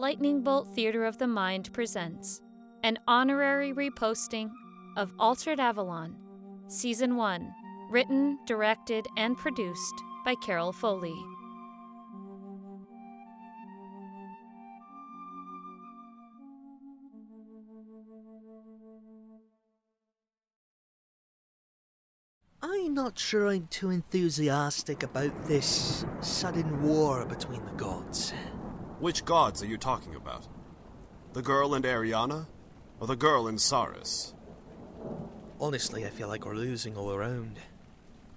Lightning Bolt Theater of the Mind presents an honorary reposting of Altered Avalon, Season 1, written, directed, and produced by Carol Foley. I'm not sure I'm too enthusiastic about this sudden war between the gods. Which gods are you talking about? The girl and Ariana? Or the girl and Saris? Honestly, I feel like we're losing all around.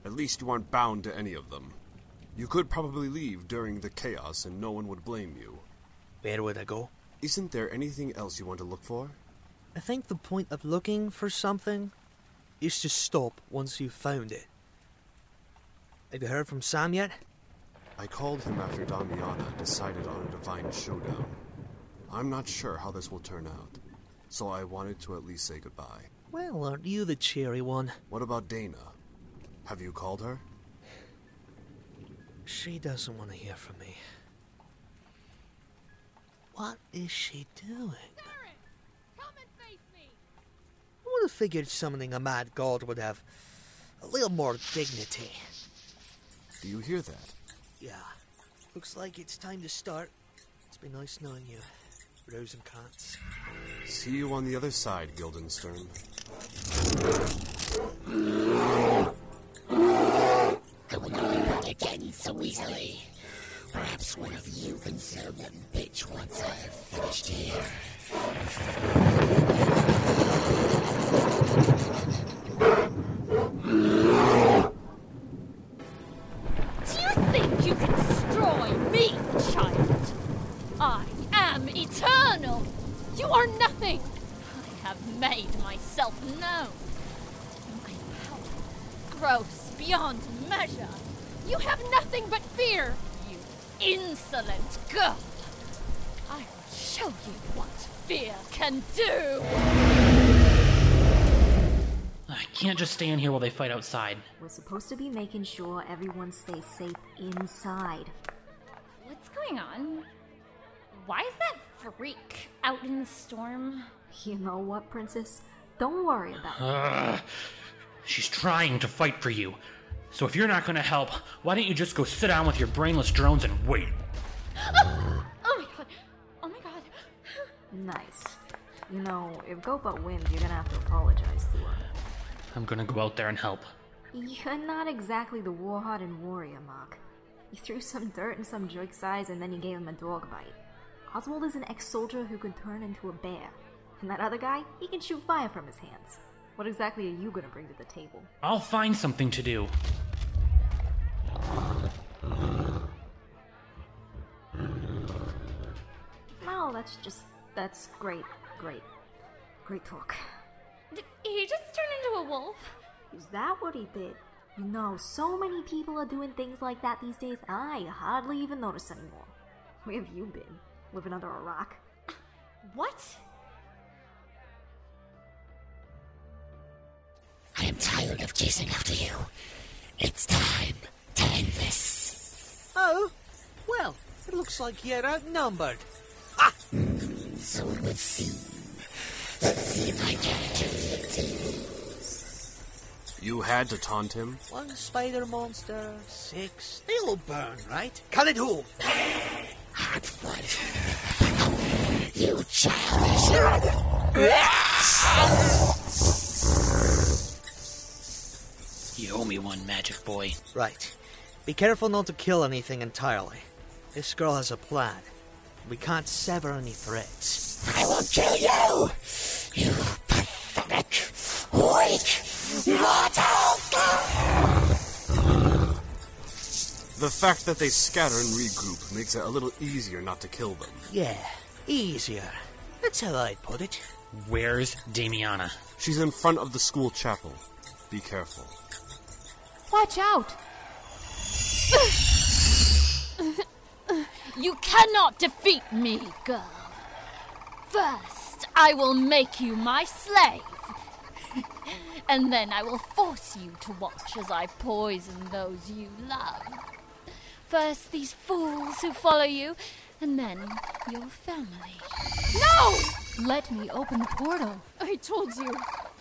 At least you aren't bound to any of them. You could probably leave during the chaos and no one would blame you. Where would I go? Isn't there anything else you want to look for? I think the point of looking for something is to stop once you've found it. Have you heard from Sam yet? I called him after Damiana decided on a divine showdown. I'm not sure how this will turn out, so I wanted to at least say goodbye. Well, aren't you the cheery one? What about Dana? Have you called her? She doesn't want to hear from me. What is she doing? I would have figured summoning a mad god would have a little more dignity. Do you hear that? Yeah, looks like it's time to start. It's been nice knowing you, Rosencrantz. See you on the other side, Guildenstern. I will not be brought again so easily. Perhaps one of you can serve them bitch once I have finished here. Myself known. My power grows beyond measure. You have nothing but fear, you insolent girl. I will show you what fear can do. I can't just stay in here while they fight outside. We're supposed to be making sure everyone stays safe inside. What's going on? Why is that freak out in the storm? You know what, Princess? Don't worry about it. Ugh. She's trying to fight for you. So if you're not gonna help, why don't you just go sit down with your brainless drones and wait? Oh, oh my god! Oh my god! Nice. You know, if Gopa wins, you're gonna have to apologize to her. I'm gonna go out there and help. You're not exactly the war-hardened warrior, Mark. You threw some dirt in some jerk's eyes and then you gave him a dog bite. Oswald is an ex-soldier who can turn into a bear. And that other guy, he can shoot fire from his hands. What exactly are you gonna bring to the table? I'll find something to do. No, that's just that's great, great, great talk. Did he just turn into a wolf? Is that what he did? You know, so many people are doing things like that these days, I hardly even notice anymore. Where have you been? Living under a rock? What? I am tired of chasing after you. It's time to end this. Oh, well, it looks like you're outnumbered. Ah! So it would seem. Let's see if I can. You had to taunt him? One spider monster, six. They all burn, right? Cut it all! Hard one. You childish. You owe me one, Magic Boy. Right. Be careful not to kill anything entirely. This girl has a plan. We can't sever any threads. I will kill you. You pathetic, weak, mortal. The fact that they scatter and regroup makes it a little easier not to kill them. Yeah, easier. That's how I'd put it. Where's Damiana? She's in front of the school chapel. Be careful. Watch out! you cannot defeat me, girl. First, I will make you my slave. and then I will force you to watch as I poison those you love. First, these fools who follow you, And then your family. No! Let me open the portal. I told you.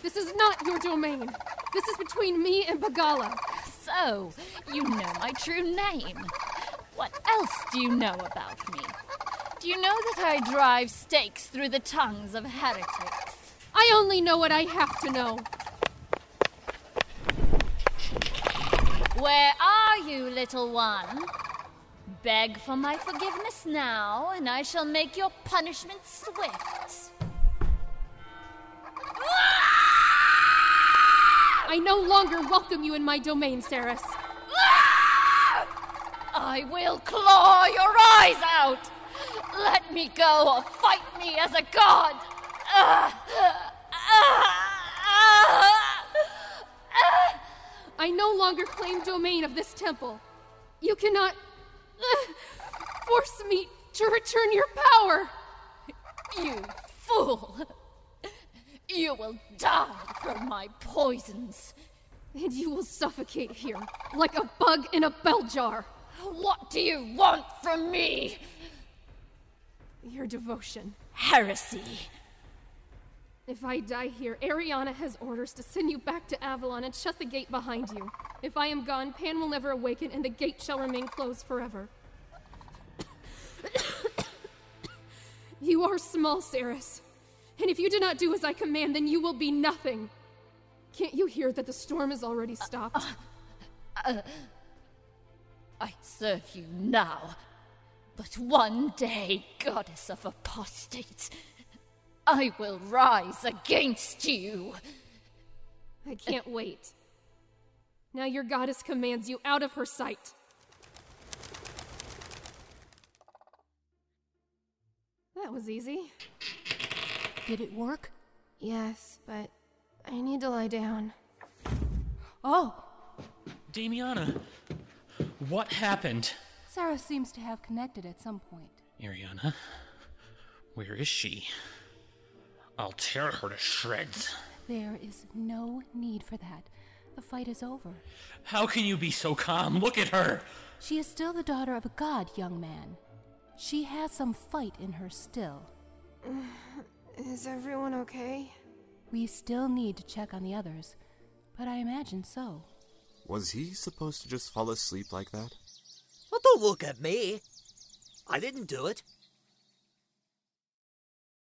This is not your domain. This is between me and Bagala. So, you know my true name. What else do you know about me? Do you know that I drive stakes through the tongues of heretics? I only know what I have to know. Where are you, little one? Beg for my forgiveness now, and I shall make your punishment swift. I no longer welcome you in my domain, Saris. I will claw your eyes out! Let me go or fight me as a god! I no longer claim domain of this temple. You cannot uh, force me to return your power. You fool! You will die from my poisons. And you will suffocate here, like a bug in a bell jar. What do you want from me? Your devotion. Heresy. If I die here, Ariana has orders to send you back to Avalon and shut the gate behind you. If I am gone, Pan will never awaken and the gate shall remain closed forever. you are small, Saris. And if you do not do as I command, then you will be nothing. Can't you hear that the storm has already stopped? Uh, uh, I serve you now. But one day, goddess of apostates, I will rise against you. I can't wait. Now your goddess commands you out of her sight. That was easy. Did it work? Yes, but I need to lie down. Oh, Damiana, what happened? Sarah seems to have connected at some point. Ariana, where is she? I'll tear her to shreds. There is no need for that. The fight is over. How can you be so calm? Look at her! She is still the daughter of a god, young man. She has some fight in her still. Is everyone okay? We still need to check on the others, but I imagine so. Was he supposed to just fall asleep like that? Well, don't look at me. I didn't do it.